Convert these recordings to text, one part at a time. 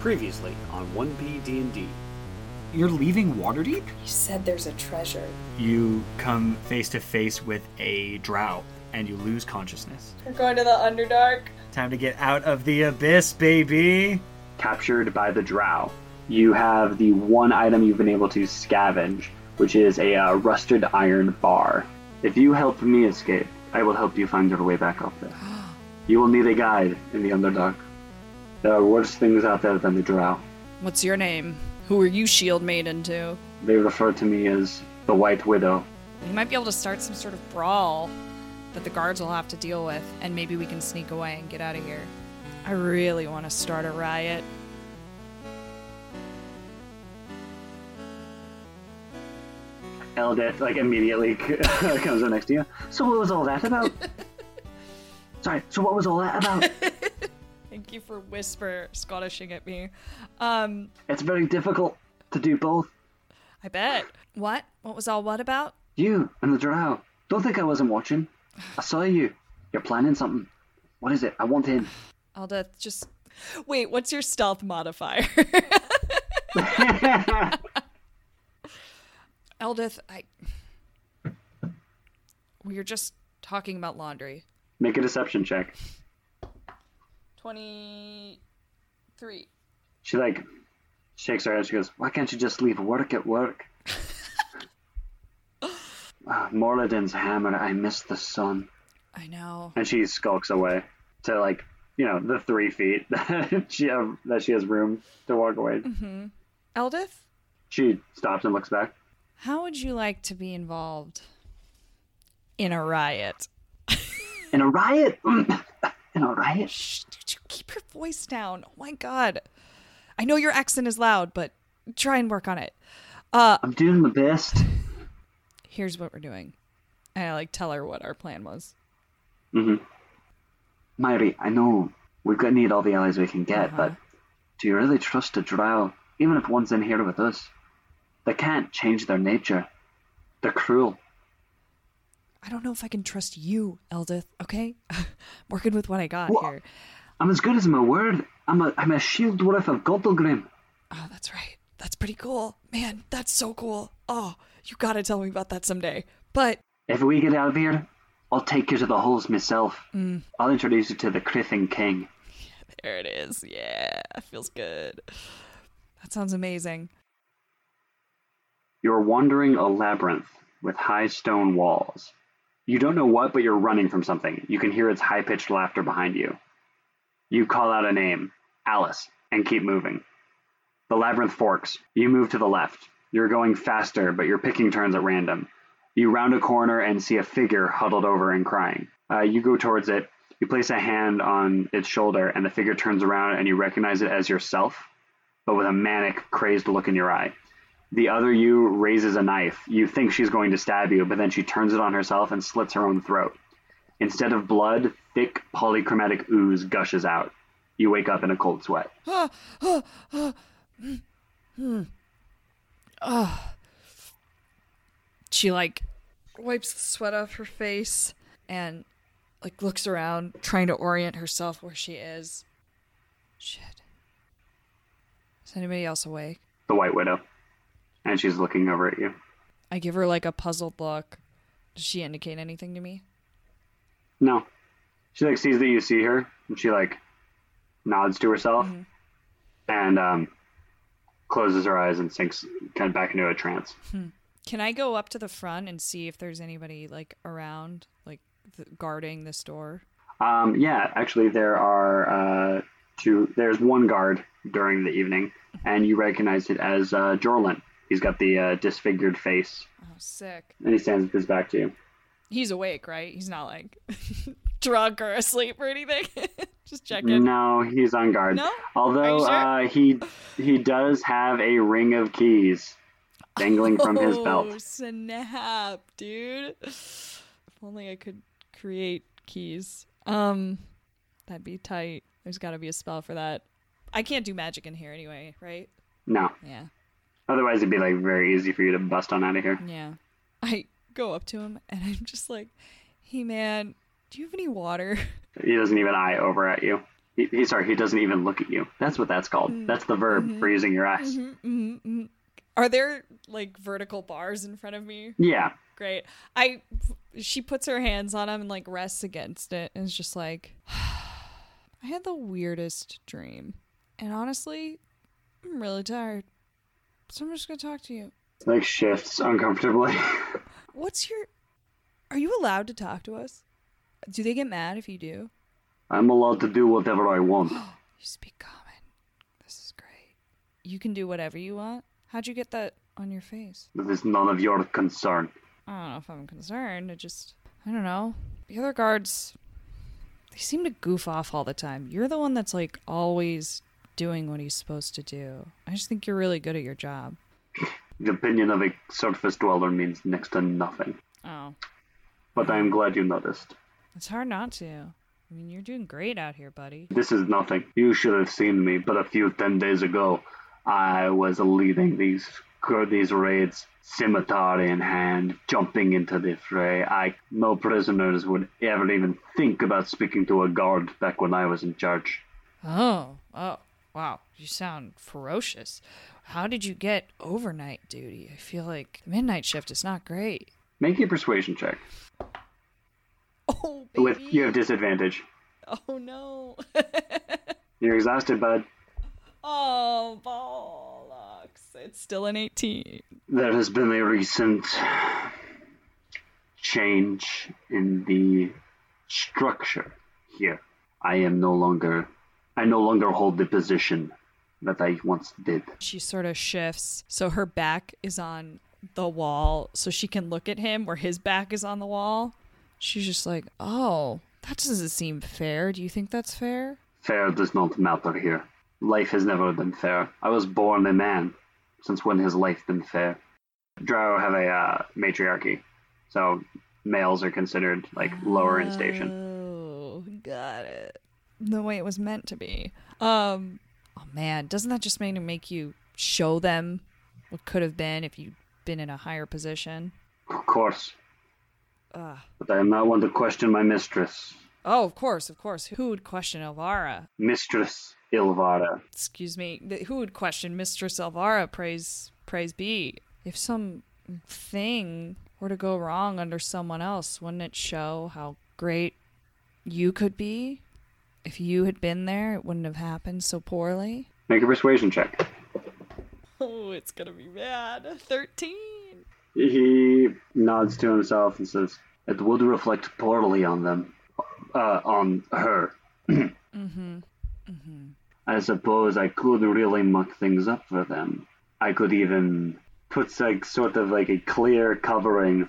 Previously on 1P D&D. You're leaving Waterdeep? You said there's a treasure. You come face to face with a drow and you lose consciousness. We're going to the Underdark. Time to get out of the abyss, baby! captured by the drow. You have the one item you've been able to scavenge, which is a uh, rusted iron bar. If you help me escape, I will help you find your way back up there. You will need a guide in the Underdark. There are worse things out there than the drow. What's your name? Who are you shield maiden to? They refer to me as the White Widow. You might be able to start some sort of brawl that the guards will have to deal with, and maybe we can sneak away and get out of here. I really want to start a riot. Eldeth, like, immediately comes up next to you. So what was all that about? Sorry, so what was all that about? Thank you for whisper Scottishing at me. Um, It's very difficult to do both. I bet. What? What was all what about? You and the drow. Don't think I wasn't watching. I saw you. You're planning something. What is it? I want in. Aldeth, just wait. What's your stealth modifier? Eldeth, I. We were just talking about laundry. Make a deception check. 23. She like shakes her head. She goes, "Why can't you just leave work at work?" Ah, Moradin's hammer. I miss the sun. I know. And she skulks away to like you know the three feet that she have, that she has room to walk away. Mm-hmm. Eldeth, She stops and looks back. how would you like to be involved in a riot? In a riot. In a riot. Shh, dude, you keep your voice down. Oh my god. I know your accent is loud, but try and work on it. Uh, I'm doing my best. here's what we're doing. And I like tell her what our plan was. Mm-hmm. Myri, I know we've got to need all the allies we can get, Uh-huh. but do you really trust a drow, even if one's in here with us? They can't change their nature. They're cruel. I don't know if I can trust you, Eldeth, okay? I'm working with what I got What? here. I'm as good as my word. I'm a I'm a shield dwarf of Gauntlgrym. Oh, that's right. That's pretty cool. Man, that's so cool. Oh, you gotta tell me about that someday. But If we get out of here, I'll take you to the halls myself. Mm. I'll introduce you to the Criffin King. there it is. Yeah, feels good. That sounds amazing. You're wandering a labyrinth with high stone walls. You don't know what, but you're running from something. You can hear its high pitched laughter behind you. You call out a name, Alice, and keep moving. The labyrinth forks. You move to the left. You're going faster, but you're picking turns at random. You round a corner and see a figure huddled over and crying. Uh, you go towards it. You place a hand on its shoulder, and the figure turns around, and you recognize it as yourself, but with a manic, crazed look in your eye. The other you raises a knife. You think she's going to stab you, but then she turns it on herself and slits her own throat. Instead of blood, thick polychromatic ooze gushes out. You wake up in a cold sweat. She like wipes the sweat off her face and like looks around, trying to orient herself where she is. Shit. Is anybody else awake? The White Widow. And she's looking over at you. I give her like a puzzled look. Does she indicate anything to me? No. She like sees that you see her, and she like nods to herself, and um, closes her eyes and sinks kind of back into a trance. Can I go up to the front and see if there's anybody like around, like th- guarding this door? Um, yeah, actually, there are uh, two. There's one guard during the evening, and you recognize it as uh, Jorlan. He's got the uh, disfigured face, Oh, sick. and he stands with his back to you. He's awake, right? He's not like drunk or asleep or anything. Just checking. No, he's on guard. No? Although Are uh, he he does have a ring of keys dangling from his Oh, belt. snap, dude. If only I could create keys. Um, that'd be tight. There's got to be a spell for that. I can't do magic in here anyway, right? No, Yeah. Otherwise it'd be like very easy for you to bust on out of here. Yeah. I go up to him and I'm just like, "Hey man, do you have any water?" He doesn't even eye over at you. He, he sorry, he doesn't even look at you. That's what that's called. Mm-hmm. That's the verb mm-hmm. for using your eyes. Mm-hmm. mm-hmm. Are there like vertical bars in front of me? Yeah. Great. I she puts her hands on him and like rests against it and is just like I had the weirdest dream. And honestly, I'm really tired. So I'm just gonna talk to you. Like shifts uncomfortably. What's your Are you allowed to talk to us? Do they get mad if you do? I'm allowed to do whatever I want. You speak common. This is great. You can do whatever you want. How'd you get that on your face? This is none of your concern. I don't know if I'm concerned. I just, I don't know. The other guards, they seem to goof off all the time. You're the one that's like always doing what he's supposed to do. I just think you're really good at your job. The opinion of a surface dweller means next to nothing. Oh, But I am glad you noticed. it's hard not to. I mean, you're doing great out here, buddy. This is nothing. You should have seen me, but a few ten days ago, I was leading these these raids, scimitar in hand, jumping into the fray. I no prisoners would ever even think about speaking to a guard back when I was in charge. Oh, oh, wow. You sound ferocious. How did you get overnight duty? I feel like the midnight shift is not great. Make a persuasion check. Oh, baby. With you have disadvantage. Oh no. You're exhausted, bud. oh, bollocks. It's still an 18. There has been a recent change in the structure here. I am no longer I no longer hold the position that I once did. She sort of shifts so her back is on the wall so she can look at him where his back is on the wall. She's just like, "Oh, that doesn't seem fair. Do you think that's fair?" Fair does not matter here. Life has never been fair. I was born a man. Since when has life been fair? Drow have a uh, matriarchy, so males are considered like lower in station. Oh, got it. The way it was meant to be. Um, oh man, doesn't that just mean to make you show them what could have been if you'd been in a higher position? Of course, Ugh. but I am not one to question my mistress. Oh, of course, of course. Who would question Elvira? Mistress Ilvara. Excuse me. Who would question Mistress Elvira? Praise, praise be. If some thing were to go wrong under someone else, wouldn't it show how great you could be? If you had been there, it wouldn't have happened so poorly. Make a persuasion check. Oh, it's gonna be bad. Thirteen. He nods to himself and says, "It would reflect poorly on them, uh, on her." mm-hmm. Mm-hmm. I suppose I could really muck things up for them. I could even put like sort of like a clear covering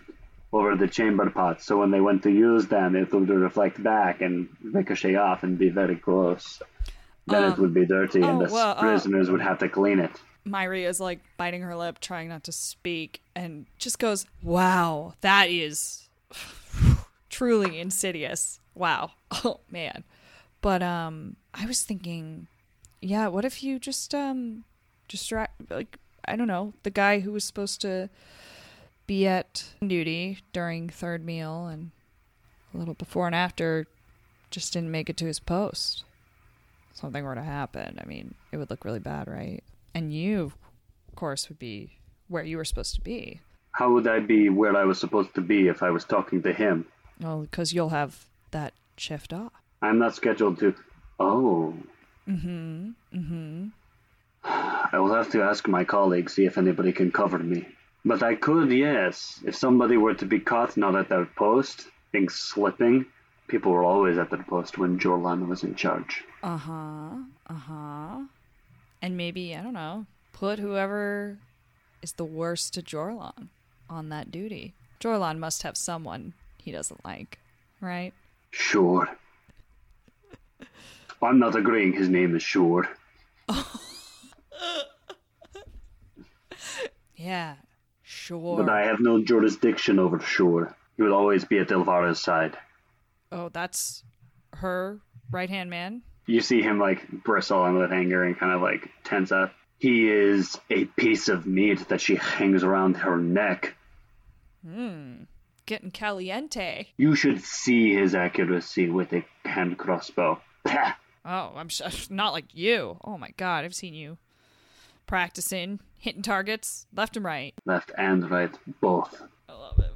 over the chamber pots, so when they went to use them, it would reflect back and ricochet off and be very close. Then it would be dirty, and oh, the well, uh, prisoners would have to clean it. Myri is like biting her lip, trying not to speak, and just goes, Wow, that is truly insidious. Wow. Oh man. But um I was thinking, yeah, what if you just um distract like I don't know, the guy who was supposed to be at duty during third meal and a little before and after just didn't make it to his post. Something were to happen. I mean, it would look really bad, right? And you, of course, would be where you were supposed to be. How would I be where I was supposed to be if I was talking to him? Well, because you'll have that shift off. I'm not scheduled to. Oh. Mm-hmm. Mm-hmm. I will have to ask my colleagues, see if anybody can cover me. But I could, yes. If somebody were to be caught not at their post, things slipping, people were always at their post when Jorlan was in charge. Uh-huh. Uh-huh. And maybe, I don't know, put whoever is the worst to Jorlan on that duty. Jorlan must have someone he doesn't like, right? Sure. I'm not agreeing his name is Sure. Yeah, sure. But I have no jurisdiction over Sure. He will always be at Ilvara's side. Oh, that's her right hand man? You see him like bristle and with anger and kind of like tense up. He is a piece of meat that she hangs around her neck. Hmm. Getting caliente. You should see his accuracy with a hand crossbow. Oh, I'm sh- not like you. Oh my god, I've seen you practicing hitting targets left and right. Left and right, both. I love him.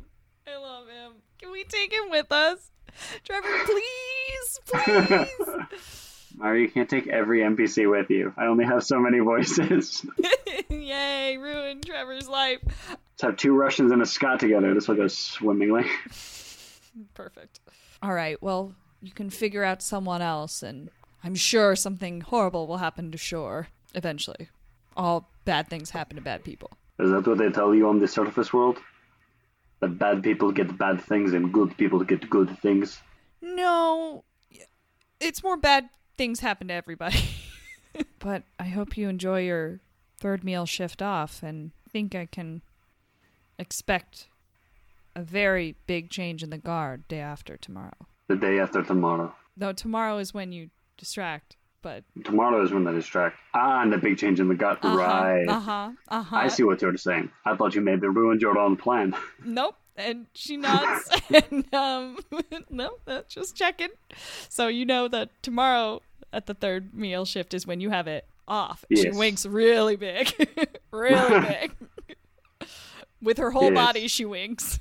I love him. Can we take him with us? Trevor, please, please. Mario, you can't take every NPC with you. I only have so many voices. Yay, ruin Trevor's life. Let's have two Russians and a Scot together. This will go swimmingly. Perfect. All right, well, you can figure out someone else, and I'm sure something horrible will happen to Shore eventually. All bad things happen to bad people. Is that what they tell you on the surface world? That bad people get bad things and good people get good things? No, it's more bad things happen to everybody. but I hope you enjoy your third meal shift off and think I can expect a very big change in the guard day after tomorrow. The day after tomorrow. No, tomorrow is when you distract, but Tomorrow is when they distract. Ah, and the big change in the gut. right. Uh huh. Uh huh. I see what you're saying. I thought you maybe ruined your own plan. Nope. And she nods. and um, no, just checking. So you know that tomorrow at the third meal shift is when you have it off. She winks really big, really big. With her whole Yes. body, she winks.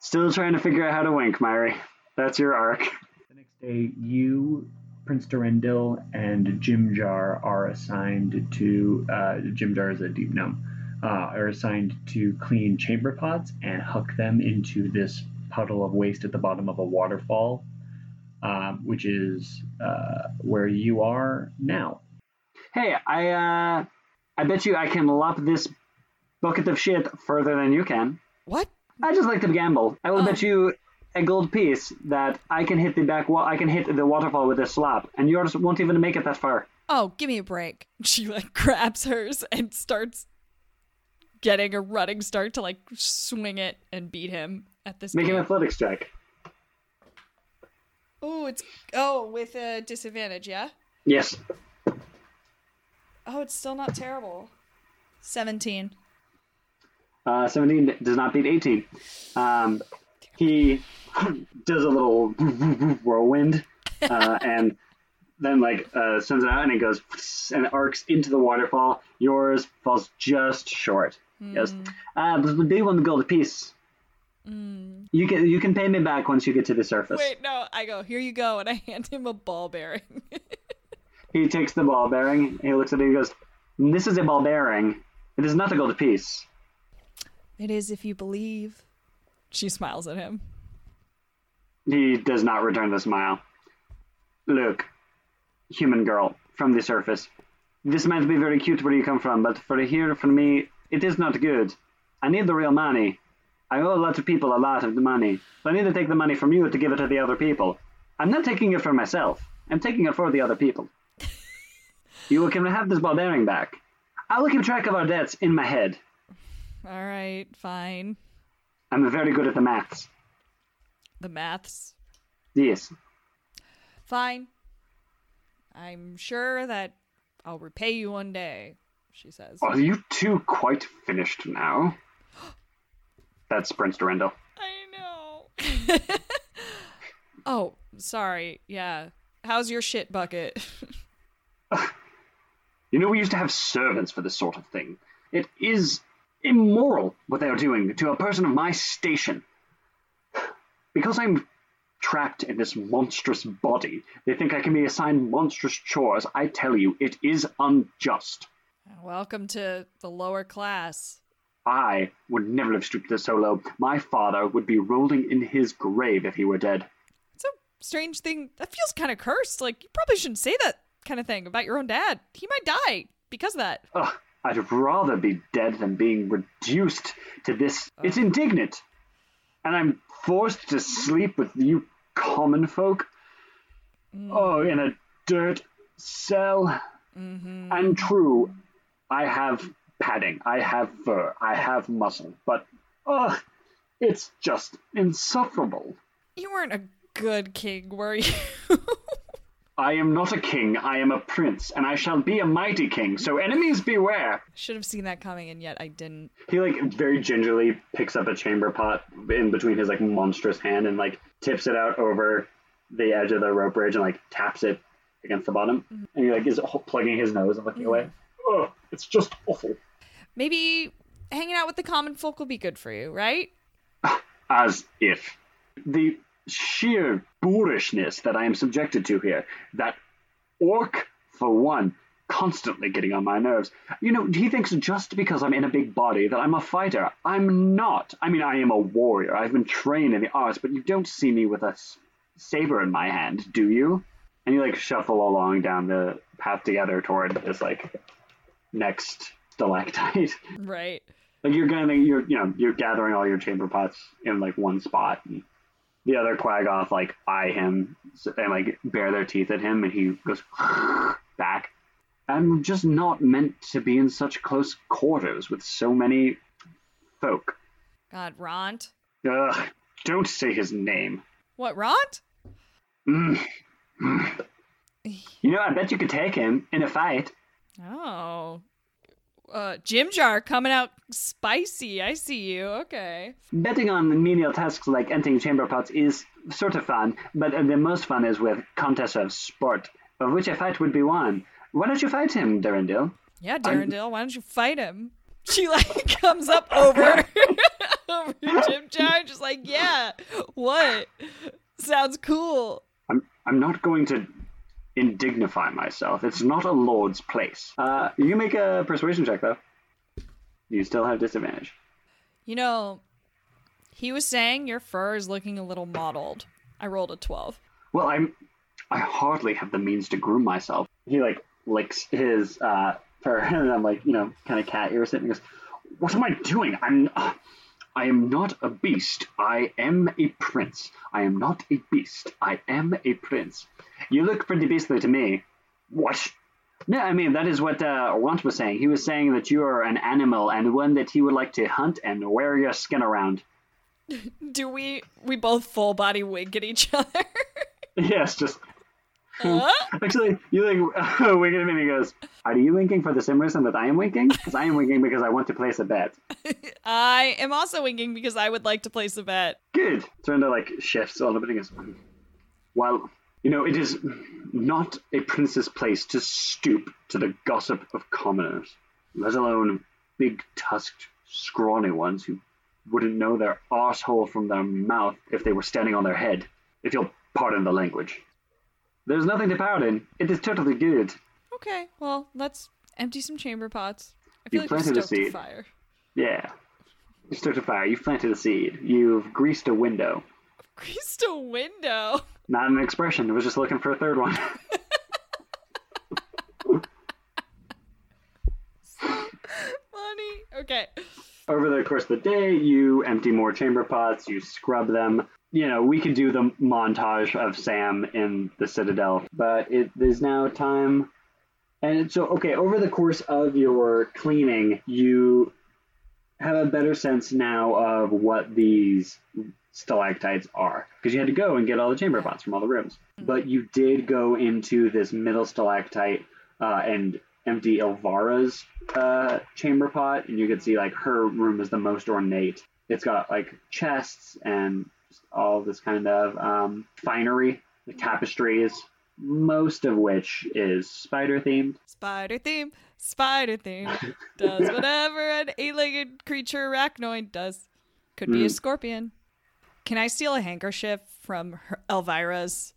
Still trying to figure out how to wink, Myri. That's your arc. The next day, you, Prince Derendil, and Jimjar are assigned to. Uh, Jimjar is a deep gnome. Uh, are assigned to clean chamber pots and huck them into this puddle of waste at the bottom of a waterfall, um, which is uh, where you are now. Hey, I uh I bet you I can lop this bucket of shit further than you can. What? I just like to gamble. I will Oh. bet you a gold piece that I can hit the back wa- I can hit the waterfall with a slap, and yours won't even make it that far. Oh, give me a break. She like grabs hers and starts getting a running start to like swing it and beat him at this Make an athletics check. Oh, it's oh with a disadvantage, yeah. Yes. Oh, it's still not terrible. Seventeen. Uh, 17 does not beat 18. Um, he does a little whirlwind uh, and then like uh, sends it out and it goes and it arcs into the waterfall. Yours falls just short. Yes. Uh, but we do want the gold piece. You can you can pay me back once you get to the surface. Wait, no, I go, here you go, and I hand him a ball bearing. He takes the ball bearing. He looks at it. He goes, "This is a ball bearing. It is not a gold piece." it is if you believe. She smiles at him. He does not return the smile. Look, human girl from the surface. This might be very cute where you come from, but for here, for me, it is not good. I need the real money. I owe a lot of people a lot of the money, so I need to take the money from you to give it to the other people. I'm not taking it for myself. I'm taking it for the other people. you can have this ball bearing back. I will keep track of our debts in my head. All right, fine. I'm very good at the maths. The maths. Yes. Fine. I'm sure that I'll repay you one day, she says. Are you two quite finished now? That's Prince Derendil. I know. oh, sorry. Yeah. How's your shit bucket? You know, we used to have servants for this sort of thing. It is immoral what they are doing to a person of my station. Because I'm trapped in this monstrous body, they think I can be assigned monstrous chores. I tell you, it is unjust. Welcome to the lower class. I would never have stooped this so low. My father would be rolling in his grave if he were dead. It's a strange thing. That feels kind of cursed. Like, you probably shouldn't say that kind of thing about your own dad. He might die because of that. Ugh, I'd rather be dead than being reduced to this. Uh. It's indignant. And I'm forced to sleep with you common folk. Mm. Oh, in a dirt cell. Mm-hmm. And true, I have padding, I have fur, I have muscle, but ugh, it's just insufferable. You weren't a good king, were you? I am not a king, I am a prince, and I shall be a mighty king, so enemies beware. Should have seen that coming, and yet I didn't. He like very gingerly picks up a chamber pot in between his like monstrous hand and like tips it out over the edge of the rope bridge and like taps it against the bottom, mm-hmm. and he like is plugging his nose and looking away. Oh, it's just awful. Maybe hanging out with the common folk will be good for you, right? As if the sheer boorishness that I am subjected to here, that orc for one, constantly getting on my nerves. You know, he thinks just because I'm in a big body that I'm a fighter. I'm not. I mean, I am a warrior. I've been trained in the arts, but you don't see me with a saber in my hand, do you? And you like shuffle along down the path together toward this like next stalactite. Right. like you're gonna you're you know you're gathering all your chamber pots in like one spot and the other quaggoth like eye him and like bare their teeth at him and he goes back i'm just not meant to be in such close quarters with so many folk God, Ront. Ugh, don't say his name What, Ront? Mm. Mm. you know i bet you could take him in a fight Oh. Uh, Jimjar coming out spicy. I see you. Okay. Betting on menial tasks like emptying chamber pots is sort of fun, but the most fun is with contests of sport, of which a fight would be won. Why don't you fight him, Derendil? Yeah, Darendale, why don't you fight him? She like comes up over over Jimjar, just like, yeah, what? Sounds cool. I'm I'm not going to indignify myself. It's not a lord's place. Uh, you make a persuasion check though. You still have disadvantage. You know, he was saying your fur is looking a little mottled. I rolled a twelve. Well, I'm I hardly have the means to groom myself. He like licks his uh fur, and I'm like, you know, kind of cat ear sitting. He goes, "What am I doing? I'm uh, I am not a beast. I am a prince. I am not a beast. I am a prince. You look pretty beastly to me. What? No, I mean that is what uh, Runt was saying. He was saying that you are an animal and one that he would like to hunt and wear your skin around. Do we we both full body wink at each other? yes, just Huh? Actually, you like wink at him and he goes, Are you winking for the same reason that I am winking? Because I am winking because I want to place a bet. I am also winking because I would like to place a bet. Good. Turn to like shifts all of it and goes, Well, you know, it is not a prince's place to stoop to the gossip of commoners, let alone big tusked, scrawny ones who wouldn't know their arsehole from their mouth if they were standing on their head, if you'll pardon the language. There's nothing to pardon. It is totally good. Okay, well, let's empty some chamber pots. I You feel like we planted a stoked a seed. fire. Yeah. You stoked a fire. You've planted a seed. You've greased a window. Greased a window. Not an expression. I was just looking for a third one. Funny. Okay. Over the course of the day, you empty more chamber pots. You scrub them. You know, we could do the montage of Sam in the Citadel, but it is now time. And so, okay, over the course of your cleaning, you have a better sense now of what these stalactites are because you had to go and get all the chamber pots from all the rooms. But you did go into this middle stalactite uh, and empty Ilvara's uh, chamber pot, and you could see like her room is the most ornate. It's got like chests and all this kind of um, finery, the tapestries, most of which is spider themed. Spider theme. Spider theme. Does whatever an eight-legged creature arachnoid does. Could be a Mm. scorpion. Can I steal a handkerchief from her, Elvira's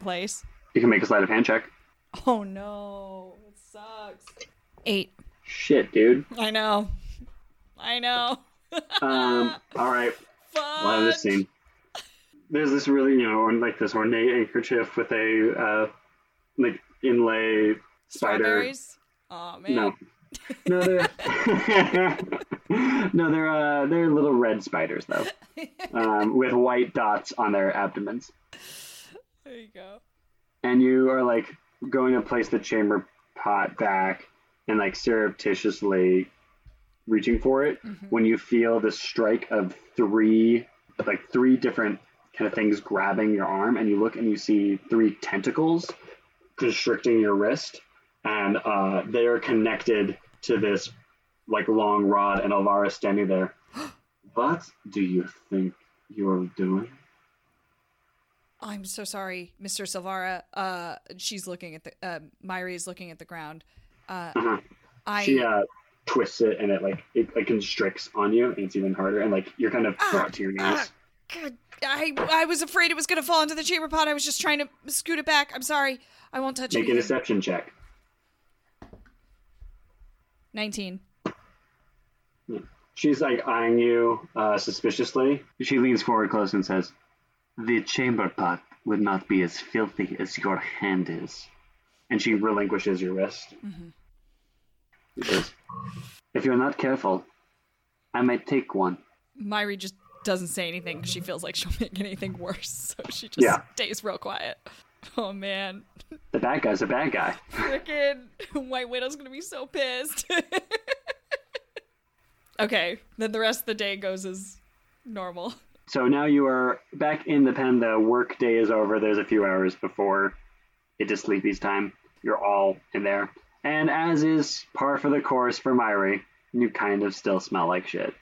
place? You can make a sleight of hand check. Oh no, it sucks. Eight. Shit, dude. I know. I know. Um, all right. Fun. Well, this scene. There's this really, you know, like this ornate handkerchief with a uh, like inlay spider. Strawberries. Oh man. No, no, they're no, they're uh, they're little red spiders though, um, with white dots on their abdomens. There you go. And you are like going to place the chamber pot back and like surreptitiously reaching for it when you feel the strike of three like three different kind of things grabbing your arm and you look and you see three tentacles constricting your wrist and uh, they are connected to this like long rod and Ilvara standing there what do you think you're doing I'm so sorry, Mistress Ilvara. Uh, she's looking at the. Uh, Myri is looking at the ground. Uh, Uh-huh. I. She uh, twists it and it like it like constricts on you and it's even harder and like you're kind of Ah, brought to your knees. ah, God, I I was afraid it was gonna fall into the chamber pot. I was just trying to scoot it back. I'm sorry. I won't touch it. Make a deception check. Nineteen. She's like eyeing you uh, suspiciously. She leans forward close and says, "The chamber pot would not be as filthy as your hand is." And she relinquishes your wrist. She says, "If you're not careful, I might take one." Myri just doesn't say anything 'cause she feels like she'll make anything worse, so she just Yeah. stays real quiet. Oh man, The bad guy's a bad guy. frickin' White Widow's gonna be so pissed. okay, then the rest of the day goes as normal. So now you are back in the pen. The work day is over. There's a few hours before it is sleepy's time. You're all in there. And as is par for the course for Myri, you kind of still smell like shit.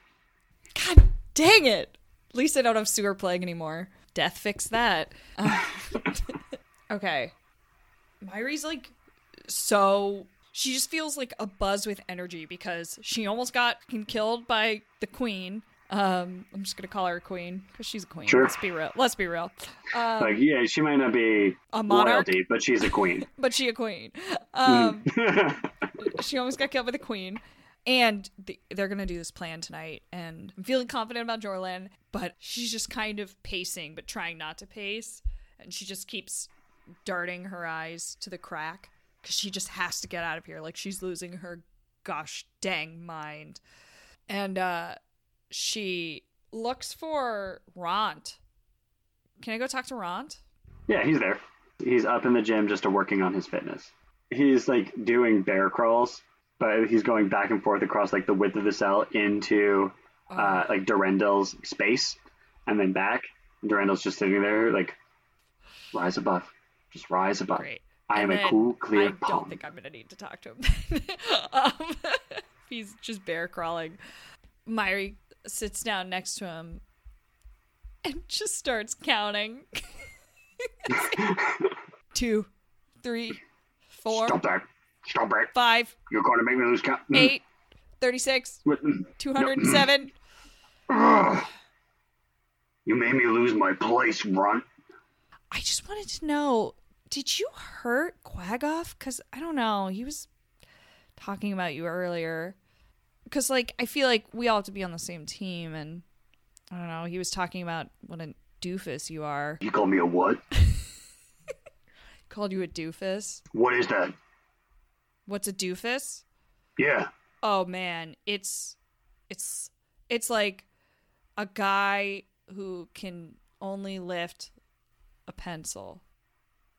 God dang it! At least I don't have sewer plague anymore. Death fixed that. Uh, okay. Myri's like so. She just feels like a buzz with energy because she almost got killed by the queen. Um, I'm just gonna call her a queen because she's a queen. Sure. Let's be real. Let's be real. Um, like, yeah, she might not be a monarch, royalty, but she's a queen. but she a queen. Um, she almost got killed by the queen. And th- they're gonna do this plan tonight, and I'm feeling confident about Jorlan, but she's just kind of pacing, but trying not to pace, and she just keeps darting her eyes to the crack because she just has to get out of here, like she's losing her gosh dang mind, and uh, she looks for Ront. Can I go talk to Ront? yeah, he's there. He's up in the gym just working on his fitness. He's like doing bear crawls, but he's going back and forth across like the width of the cell into uh, like Derendil's space and then back. And Derendil's just sitting there like, rise above. Just rise above. Great. I am a cool, clear I palm. don't think I'm gonna need to talk to him. um, he's just bear crawling. Myri sits down next to him and just starts counting. Two, three, four, Stop that. Stop it. five, You're going to make me lose count. Mm. eight, 36, What? Mm. 207. Ugh. You made me lose my place, runt. I just wanted to know did you hurt Quagoff? Because I don't know. He was talking about you earlier. Because, like, I feel like we all have to be on the same team. And I don't know. He was talking about what a doofus you are. You call me a what? Called you a doofus. What is that? What's a doofus? Yeah. Oh man, it's it's it's like a guy who can only lift a pencil.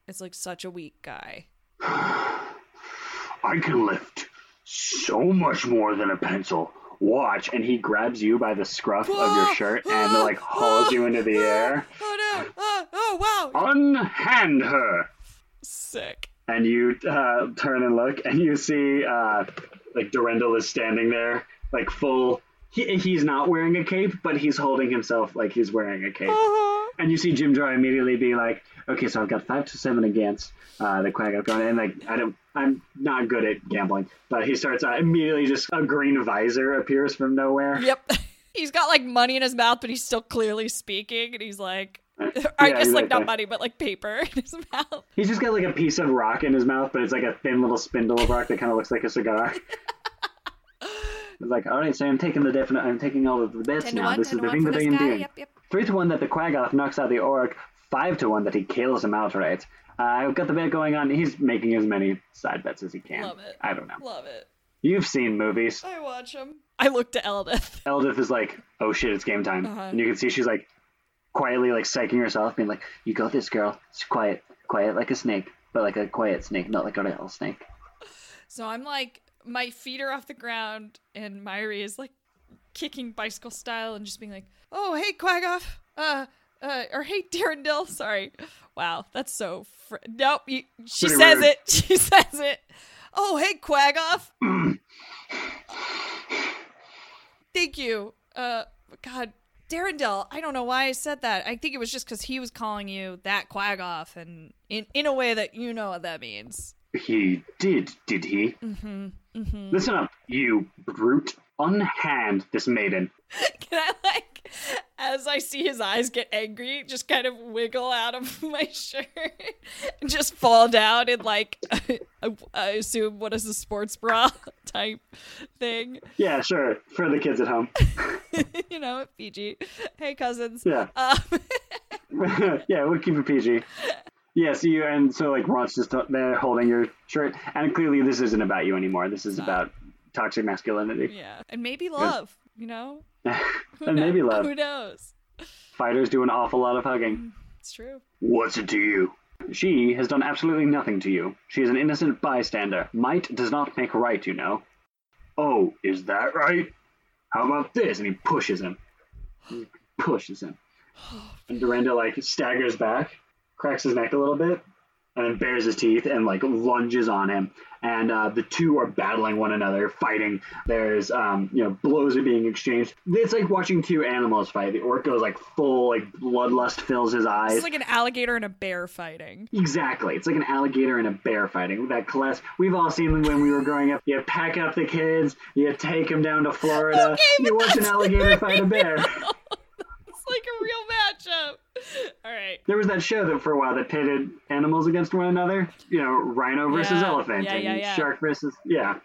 It's like such a weak guy. I can lift so much more than a pencil. Watch, and he grabs you by the scruff of your shirt and like hauls you into the air. Oh no! Oh, oh wow! Unhand her. Sick. And you uh, turn and look, and you see uh, like Derendil is standing there, like full. He, he's not wearing a cape, but he's holding himself like he's wearing a cape. Uh-huh. And you see Jimjar immediately be like, "Okay, so I've got five to seven against uh, the Quag I've gone." And like, I don't, I'm not good at gambling, but he starts uh, immediately. Just a green visor appears from nowhere. Yep. He's got like money in his mouth, but he's still clearly speaking, and he's like, I Yeah, guess he's like like not money, but like paper in his mouth. He's just got like a piece of rock in his mouth, but it's like a thin little spindle of rock that kind of looks like a cigar. It's like, all right, so I'm taking the definite. I'm taking all of the bets now. one, this is the thing that I this am doing. Yep, yep. Three to one that the Quaggoth knocks out the Orc. Five to one that he kills him outright. Uh, I've got the bet going on. He's making as many side bets as he can. Love it. I don't know. Love it. You've seen movies. I watch them. I look to Eldeth. Eldeth is like, oh shit, it's game time. Uh-huh. And you can see she's like quietly like psyching herself, being like, you got this, girl. It's quiet. Quiet like a snake, but like a quiet snake, not like a real snake. So I'm like, my feet are off the ground, and Myri is like kicking bicycle style and just being like, "Oh, hey, Quagoff, uh, uh, or hey, Derendil." Sorry. Wow, that's so. Fr- nope. You, she Pretty says rude. it. She says it. Oh, hey, Quagoff. Thank you. Uh, God, Derendil, I don't know why I said that. I think it was just because he was calling you that Quagoff, and in in a way that you know what that means. He did, did he? Mm-hmm. Mm-hmm. Listen up, you brute. Unhand this maiden. Can I like, as I see his eyes get angry, just kind of wiggle out of my shirt and just fall down in like, I, I assume what is a sports bra type thing, Yeah, sure. For the kids at home. you know, Fiji. Hey cousins. Yeah. Um, yeah, we'll keep it PG. Yeah, so you and so like Ront's just there holding your shirt, and clearly this isn't about you anymore. This is about toxic masculinity, yeah, and maybe love. You know, and maybe love. Who knows? Fighters do an awful lot of hugging. Mm, it's true. What's it to you? She has done absolutely nothing to you. She is an innocent bystander. Might does not make right, you know. Oh, is that right? How about this? And he pushes him. He pushes him. And Dorinda like staggers back, cracks his neck a little bit, and then bares his teeth and like lunges on him. And uh, the two are battling one another, fighting. There's um, you know blows are being exchanged. It's like watching two animals fight. The orc goes like full like bloodlust fills his eyes. It's like an alligator and a bear fighting. Exactly. It's like an alligator and a bear fighting. That class we've all seen them when we were growing up. You pack up the kids, you take them down to Florida, Okay, you watch an alligator fight a bear. It's like a real matchup. All right. There was that show that for a while that pitted animals against one another. You know, rhino versus Yeah. elephant Yeah, and yeah, shark versus yeah.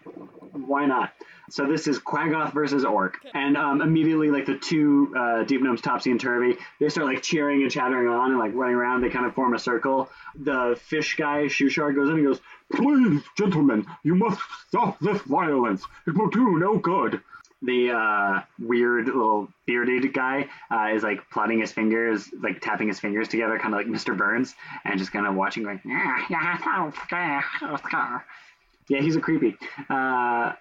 Why not? So this is Quaggoth versus Orc, and um, immediately like the two uh, deep gnomes, Topsy and Turvy, they start like cheering and chattering on and like running around. They kind of form a circle. The fish guy, Shuushar, goes in and goes, "Please, gentlemen, you must stop this violence. It will do no good." The uh, weird little bearded guy uh, is like plotting his fingers, like tapping his fingers together, kind of like Mr. Burns, and just kind of watching, going, yeah, yeah, yeah, Yeah, he's a creepy. Uh,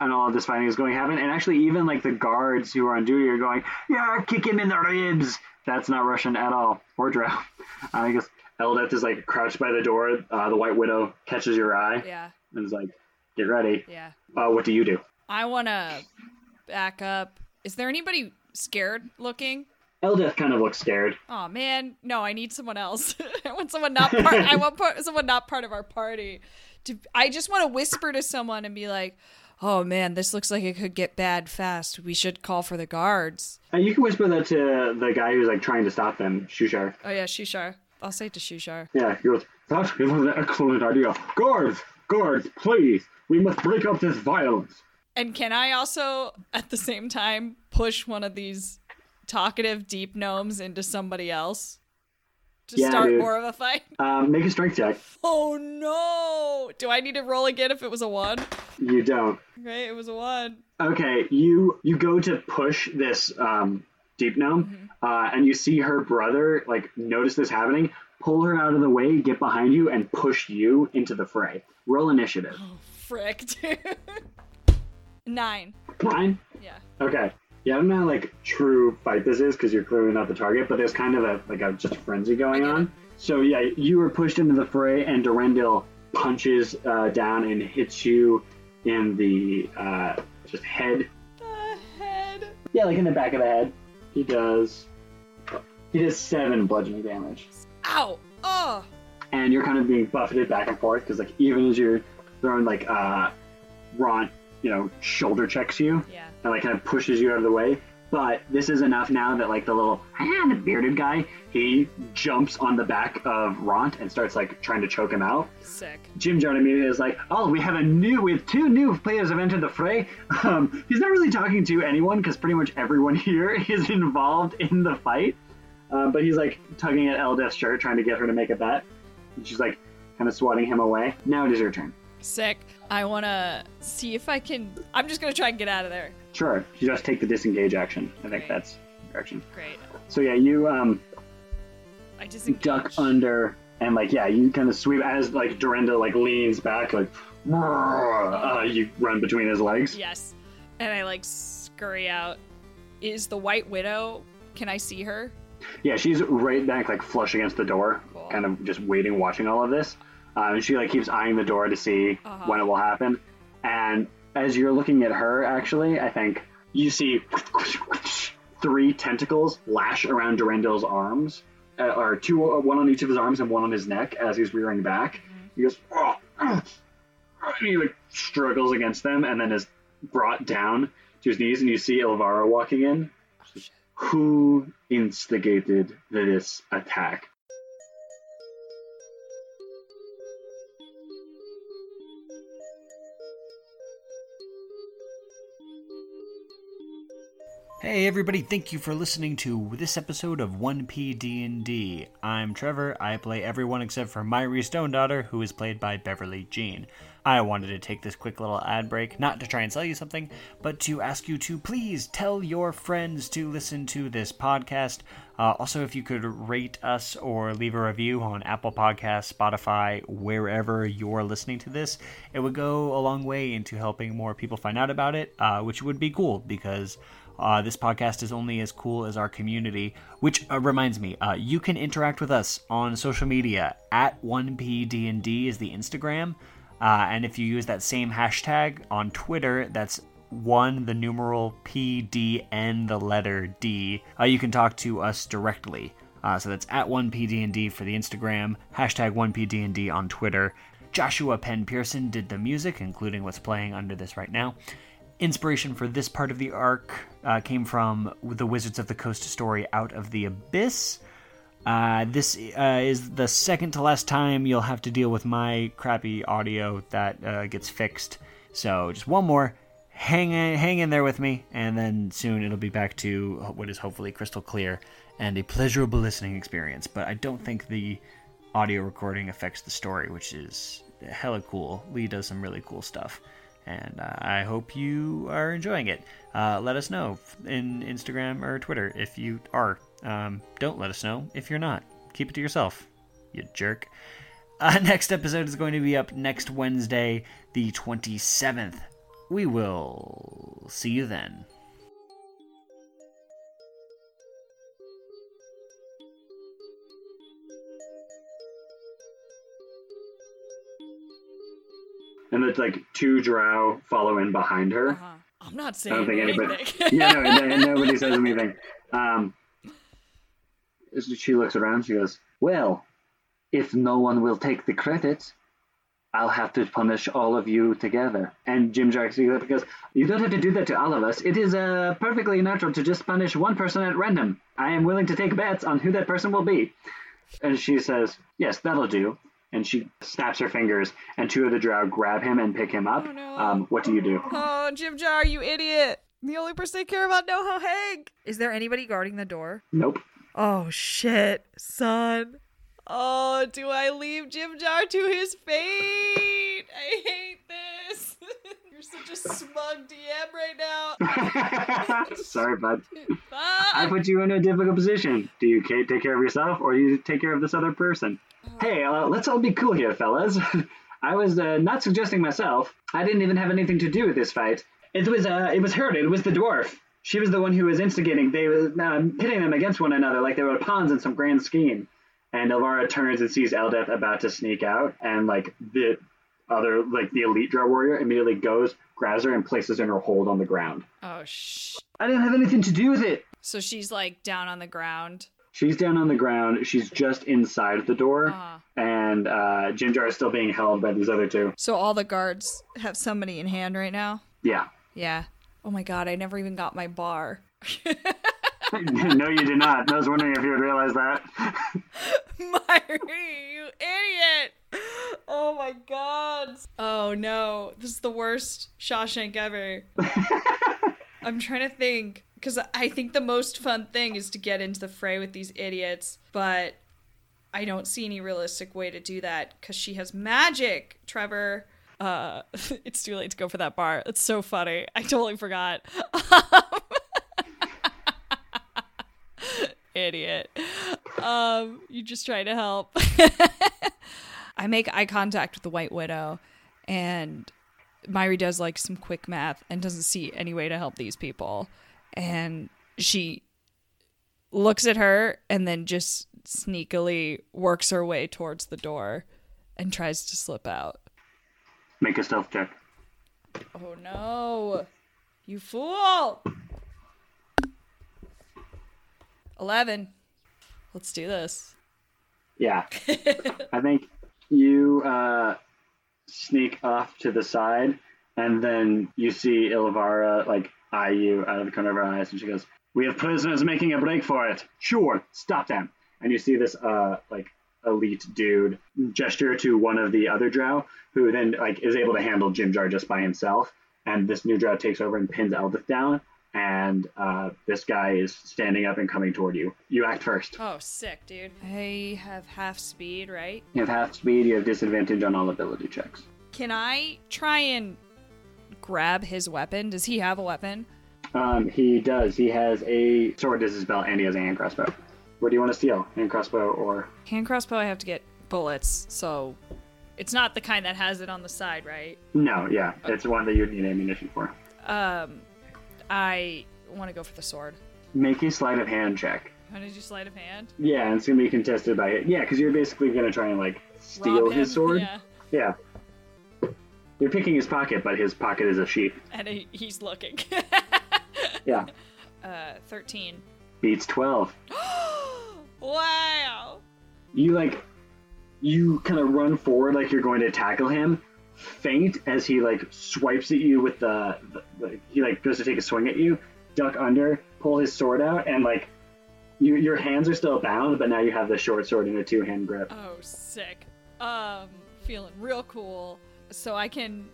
and all of this fighting is going to happen. And actually, even like the guards who are on duty are going, yeah, kick him in the ribs. That's not Russian at all, or Drow. I guess Eldeth is like crouched by the door. Uh, the White Widow catches your eye Yeah. and is like, get ready. Yeah. Uh, what do you do? I want to back up. Is there anybody scared looking? Eldeth kind of looks scared. Oh man, no! I need someone else. I want someone not part. I want part, someone not part of our party. To I just want to whisper to someone and be like, "Oh man, this looks like it could get bad fast. We should call for the guards." And you can whisper that to the guy who's like trying to stop them, Shuushar. Oh yeah, Shuushar. I'll say it to Shuushar. Yeah, he goes, That is an excellent idea. Guards, guards, please, we must break up this violence. And can I also, at the same time, push one of these talkative deep gnomes into somebody else to Yeah, start dude. more of a fight? Um, make a strength check. Oh no! Do I need to roll again if it was a one? You don't. Okay, it was a one. Okay, you you go to push this um, deep gnome, uh, and you see her brother like notice this happening, pull her out of the way, get behind you, and push you into the fray. Roll initiative. Oh, frick, dude. Nine. Nine. Yeah. Okay. Yeah, I don't know how like true fight this is because you're clearly not the target, but there's kind of a like a just frenzy going on. So yeah, you were pushed into the fray, and Derendil punches uh, down and hits you in the uh, just head. The head. Yeah, like in the back of the head. He does. He does seven bludgeoning damage, Ow! Oh! and you're kind of being buffeted back and forth because like even as you're throwing like uh, Ront, you know, shoulder checks you. Yeah. and like kind of pushes you out of the way. But this is enough now that like the little ah, the bearded guy, he jumps on the back of Ront and starts like trying to choke him out. Sick. Jim Jarn immediately is like, "Oh, we have a new, we have two new players have entered the fray." Um, he's not really talking to anyone because pretty much everyone here is involved in the fight. Um, but he's like tugging at Eldeth's shirt, trying to get her to make a bet. And she's like kind of swatting him away. Now it is your turn. Sick. I want to see if I can. I'm just going to try and get out of there. Sure, you just take the disengage action. I think that's your action. Great. So yeah, you um, I just duck under and like yeah you kind of sweep as like Dorinda like leans back like uh, you run between his legs Yes. And I like scurry out. Is the White Widow? Can I see her? yeah she's right back like flush against the door Cool. kind of just waiting watching all of this uh, and she like keeps eyeing the door to see Uh-huh. when it will happen and as you're looking at her actually I think you see three tentacles lash around Derendil's arms, uh, or two, uh, one on each of his arms and one on his neck as he's rearing back. He goes, "Oh, ah," and he like struggles against them, and then is brought down to his knees. And you see Elvira walking in. Who instigated this attack? Hey everybody, thank you for listening to this episode of 1P D&D. I'm Trevor. I play everyone except for Myri Stone Daughter, who is played by Beverly Jean. I wanted to take this quick little ad break, not to try and sell you something, but to ask you to please tell your friends to listen to this podcast. Uh, also, if you could rate us or leave a review on Apple Podcasts, Spotify, wherever you're listening to this, it would go a long way into helping more people find out about it, uh, which would be cool because uh, this podcast is only as cool as our community, which uh, reminds me, uh, you can interact with us on social media. At 1PDND is the Instagram. Uh, and if you use that same hashtag on Twitter, that's one, the numeral PDN, the letter D, uh, you can talk to us directly. Uh, so that's at 1PDND for the Instagram, hashtag 1PDND on Twitter. Joshua Penn Pearson did the music, including what's playing under this right now. Inspiration for this part of the arc uh, came from the Wizards of the Coast story Out of the Abyss. Uh, this uh, is the second to last time you'll have to deal with my crappy audio that uh, gets fixed. So just one more. Hang in, hang in there with me, and then soon it'll be back to what is hopefully crystal clear and a pleasurable listening experience. But I don't think the audio recording affects the story, which is hella cool. Lee does some really cool stuff and uh, I hope you are enjoying it. Uh, let us know in Instagram or Twitter if you are. Um, don't let us know if you're not. Keep it to yourself, you jerk. Uh, next episode is going to be up next Wednesday, the 27th. We will see you then. And it's like two drow follow in behind her. Uh-huh. I'm not saying I don't think anything. anybody. yeah, no, and, nobody says anything. Um, she looks around. She goes, "Well, if no one will take the credit, I'll have to punish all of you together." And Jim that because you don't have to do that to all of us. It is uh, perfectly natural to just punish one person at random. I am willing to take bets on who that person will be. And she says, "Yes, that'll do." And she snaps her fingers, and two of the drow grab him and pick him up. Oh, no. um, what do you do? oh, Jimjar, you idiot! The only person I care about know how Hank. Is there anybody guarding the door? Nope. Oh shit, son. Oh, do I leave Jimjar to his fate? I hate this. You're such a smug DM right now. Sorry, bud. I put you in a difficult position. Do you take care of yourself, or do you take care of this other person? Hey, uh, let's all be cool here, fellas. I was uh, not suggesting myself. I didn't even have anything to do with this fight. It was uh, it was her. It was the dwarf. She was the one who was instigating. They were uh, pitting them against one another like they were pawns in some grand scheme. And Ilvara turns and sees Eldeth about to sneak out, and like the other, like the elite drow warrior, immediately goes, grabs her, and places her in her hold on the ground. Oh shh. I didn't have anything to do with it. So she's like down on the ground. She's down on the ground. She's just inside the door, Uh-huh. and uh, Jar is still being held by these other two. So all the guards have somebody in hand right now. Yeah. Yeah. Oh my god, I never even got my bar. no, you did not. I was wondering if you would realize that. Myri, you idiot! Oh my god. Oh no, this is the worst Shawshank ever. I'm trying to think because I think the most fun thing is to get into the fray with these idiots, but I don't see any realistic way to do that because she has magic, Trevor. Uh, it's too late to go for that bar. It's so funny. I totally forgot. Idiot. Um, you just try to help. I make eye contact with the White Widow, and Myri does like some quick math and doesn't see any way to help these people. And she looks at her and then just sneakily works her way towards the door and tries to slip out. Make a stealth check. Oh no. You fool! 11. Let's do this. Yeah. I think you uh, sneak off to the side, and then you see Ilvara like eye you out of the corner of her eyes, and she goes, "We have prisoners making a break for it. Sure, stop them." And you see this uh like elite dude gesture to one of the other drow, who then like is able to handle Jimjar just by himself. And this new drow takes over and pins Eldeth down, and uh, this guy is standing up and coming toward you. You act first. Oh, sick, dude. I have half speed, right? You have half speed. You have disadvantage on all ability checks. Can I try and grab his weapon? Does he have a weapon? Um, he does. He has a sword as his belt, and he has a hand crossbow. What do you want to steal? Hand crossbow or? Hand crossbow, I have to get bullets, so it's not the kind that has it on the side, right? No, yeah, it's one that you'd need ammunition for. Um, I want to go for the sword. Make a sleight of hand check. How did you sleight of hand? Yeah, and it's gonna be contested by it. Yeah, because you're basically gonna try and like steal his sword. Yeah. Yeah. You're picking his pocket, but his pocket is a sheep. And he, he's looking. Yeah. uh, 13. Beats twelve. wow. You like, you kind of run forward like you're going to tackle him. Feint as he like swipes at you with the, the, the he like goes to take a swing at you. Duck under, pull his sword out, and like, you, your hands are still bound, but now you have the short sword in a two hand grip. Oh, sick. Um, feeling real cool. So I can,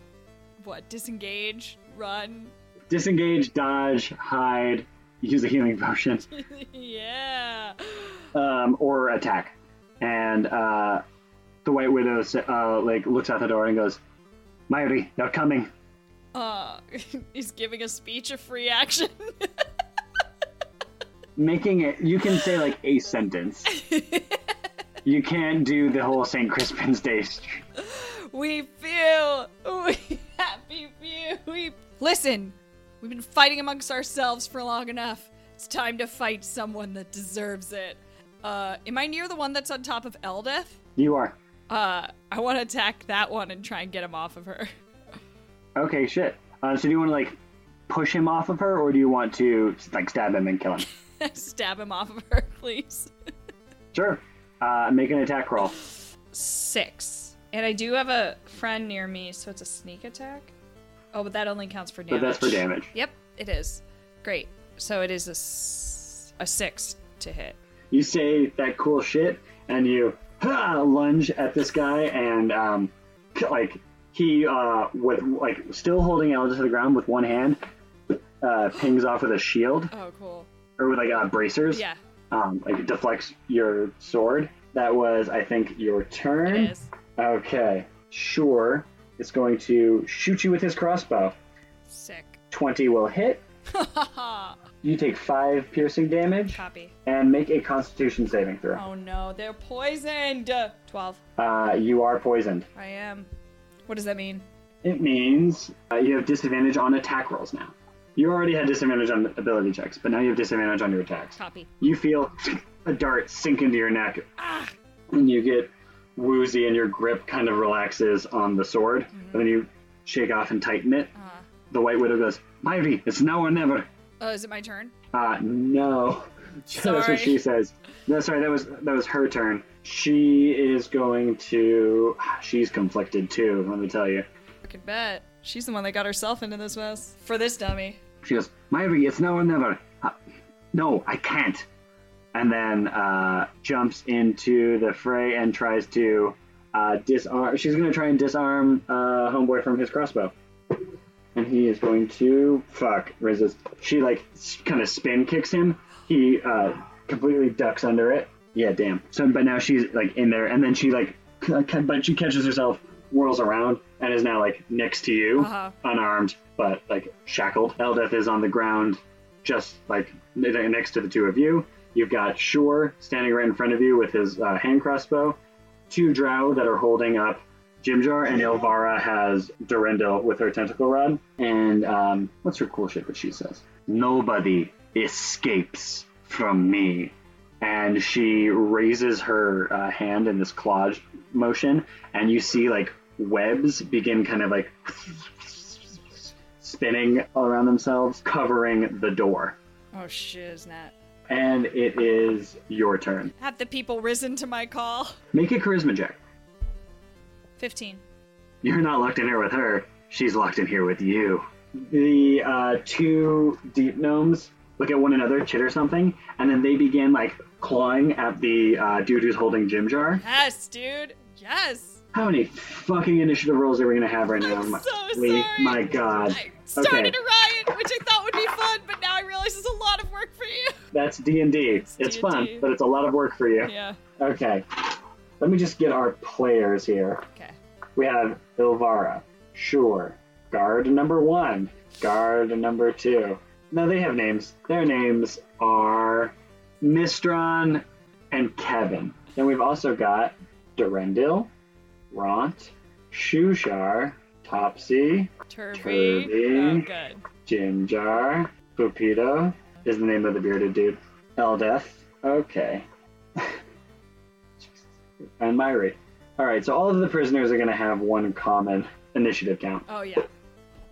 what, disengage, run? Disengage, dodge, hide, use a healing potion. yeah. um, or attack. And uh, the White Widow uh, like looks out the door and goes, "Myri, they're coming." Uh, he's giving a speech of free action. Making it, you can say like a sentence. you can't do the whole St. Crispin's Day. We feel, we happy few. We listen. We've been fighting amongst ourselves for long enough. It's time to fight someone that deserves it. Uh, am I near the one that's on top of Eldeth? You are Uh, I want to attack that one and try and get him off of her. okay. Shit. Uh, so do you want to like push him off of her, or do you want to like stab him and kill him? Stab him off of her, please. sure. Uh, make an attack roll. Six. And I do have a friend near me, so it's a sneak attack. Oh, but that only counts for damage. But that's for damage. Yep, it is. Great. So it is a, s- a six to hit. you say that cool shit and you ha, lunge at this guy and um, like he uh, with like still holding Elda to the ground with one hand uh, pings off with a shield Oh, cool. or with like uh, bracers Yeah, um, like deflects your sword that was I think your turn it is. Okay sure it's going to shoot you with his crossbow Sick. 20 will hit you take 5 piercing damage Copy. and make a constitution saving throw Oh no, they're poisoned. Twelve. uh, you are poisoned I am. What does that mean? It means uh, you have disadvantage on attack rolls now. You already had disadvantage on ability checks, but now you have disadvantage on your attacks. Copy. You feel a dart sink into your neck, and you get woozy, and your grip kind of relaxes on the sword. And then you shake off and tighten it. The White Widow goes, "Myri, it's now or never." Oh, is it my turn? Uh, no. That's what she says. No, sorry, that was that was her turn. She is going to. She's conflicted too. Let me tell you. I can bet. She's the one that got herself into this mess. For this dummy. She goes, Myri, it's now or never. Uh, no, I can't. And then uh, jumps into the fray and tries to uh, disarm. She's going to try and disarm uh, Homeboy from his crossbow. And he is going to fuck resist. She like kind of spin kicks him. He uh, completely ducks under it. Yeah, damn. So, but now she's like in there, and then she like, but she catches herself, whirls around, and is now like next to you, Uh-huh. unarmed but like shackled. Eldeth is on the ground, just like next to the two of you. You've got Shoor standing right in front of you with his uh, hand crossbow. Two drow that are holding up Jimjar, and Ilvara has Derendil with her tentacle rod. And um, what's her cool shit that she says? Nobody escapes from me. And she raises her uh, hand in this claw motion, and you see like webs begin kind of like spinning around themselves, covering the door. Oh shiznat. And it is your turn. Have the people risen to my call? Make a charisma check. 15. You're not locked in here with her. She's locked in here with you. The uh, two deep gnomes look at one another, chitter something, and then they begin like clawing at the uh, dude who's holding Jimjar. Yes, dude. Yes. How many fucking initiative rolls are we gonna have right now? I'm My- so Lee? sorry. My God. I started Okay. a riot, which I thought would be fun, but now I realize it's a lot of work for you. That's D and D. It's fun, but it's a lot of work for you. Yeah. Okay. Let me just get our players here. Okay. We have Ilvara, sure. Guard number one, guard number two. Now they have names. Their names are Mistron and Kevin. Then we've also got Derendil, Ront, Shuushar, Topsy, Turvy. Turvy. Oh, good. Jimjar, Buppido is the name of the bearded dude. Eldeth. Okay. and Myri. Alright, so all of the prisoners are going to have one common initiative count. Oh, yeah.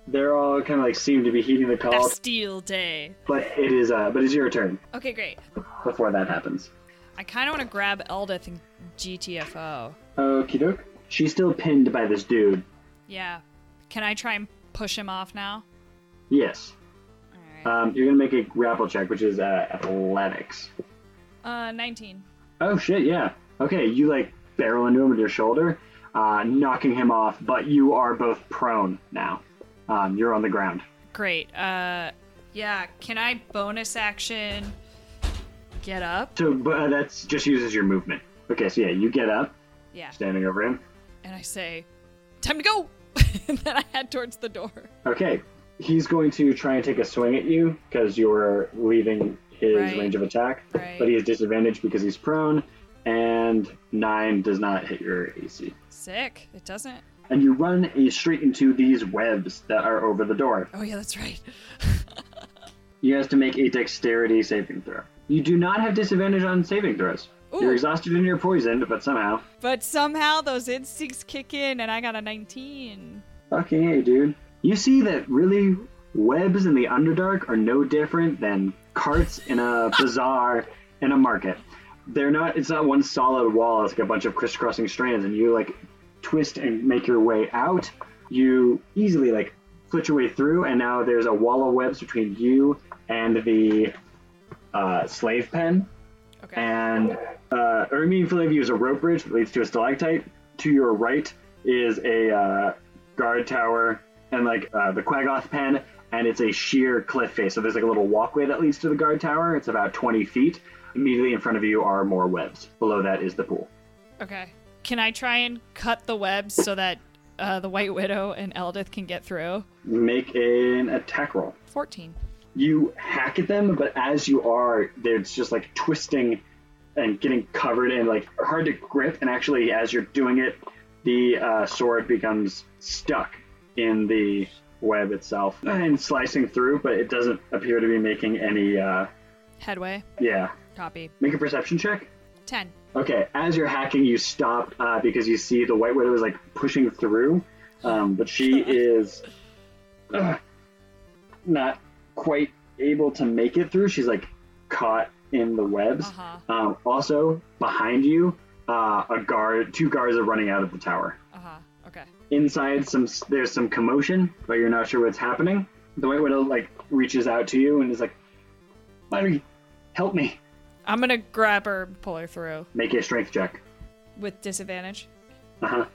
They're all kind of like seem to be heeding the call, Bastille Day. but it is uh, but it's your turn Okay, great. before that happens. I kind of want to grab Eldeth and GTFO. Okie doke. She's still pinned by this dude. Yeah. Can I try and push him off now? Yes. Um, you're gonna make a grapple check, which is uh, athletics. Uh, 19. Oh shit, yeah. Okay, you like barrel into him with your shoulder, uh, knocking him off, but you are both prone now. Um, you're on the ground. Great. Uh, yeah. Can I bonus action get up? So, but uh, that's just uses your movement. Okay, so yeah, you get up, Yeah. standing over him. And I say, time to go! and then I head towards the door. Okay, he's going to try and take a swing at you because you're leaving his Right. range of attack, Right. but he has disadvantage because he's prone, and nine does not hit your AC. Sick. It doesn't. And you run a straight into these webs that are over the door. Oh, yeah, that's right. You have to make a dexterity saving throw. You do not have disadvantage on saving throws. Ooh. You're exhausted and you're poisoned, but somehow. But somehow those instincts kick in, and I got a 19. Fucking hey, dude. You see that really webs in the Underdark are no different than carts in a bazaar in a market. They're not. It's not one solid wall. It's like a bunch of crisscrossing strands, and you like twist and make your way out. You easily like flit your way through, and now there's a wall of webs between you and the uh, slave pen. Okay. and uh, or immediately you use a rope bridge that leads to a stalactite. To your right is a uh, guard tower and like uh, the Quaggoth pen, and it's a sheer cliff face. So there's like a little walkway that leads to the guard tower. It's about 20 feet. Immediately in front of you are more webs. Below that is the pool. Okay. Can I try and cut the webs so that uh, the White Widow and Eldeth can get through? Make an attack roll. 14. you hack at them, but as you are, it's just like twisting and getting covered in like hard to grip. And actually, as you're doing it, the uh, sword becomes stuck in the web itself and slicing through, but it doesn't appear to be making any. Uh, Headway. yeah, Copy. make a perception check. 10. Okay, as you're hacking, you stop uh, because you see the White Widow is like pushing through, um, but she is uh, not quite able to make it through. She's like caught in the webs. Uh-huh. Um, also, behind you, uh, a guard, two guards are running out of the tower. Inside, some there's some commotion, but you're not sure what's happening. The White Widow like reaches out to you and is like, "Myri, help me!" I'm gonna grab her and pull her through Make a strength check. with disadvantage. Uh huh.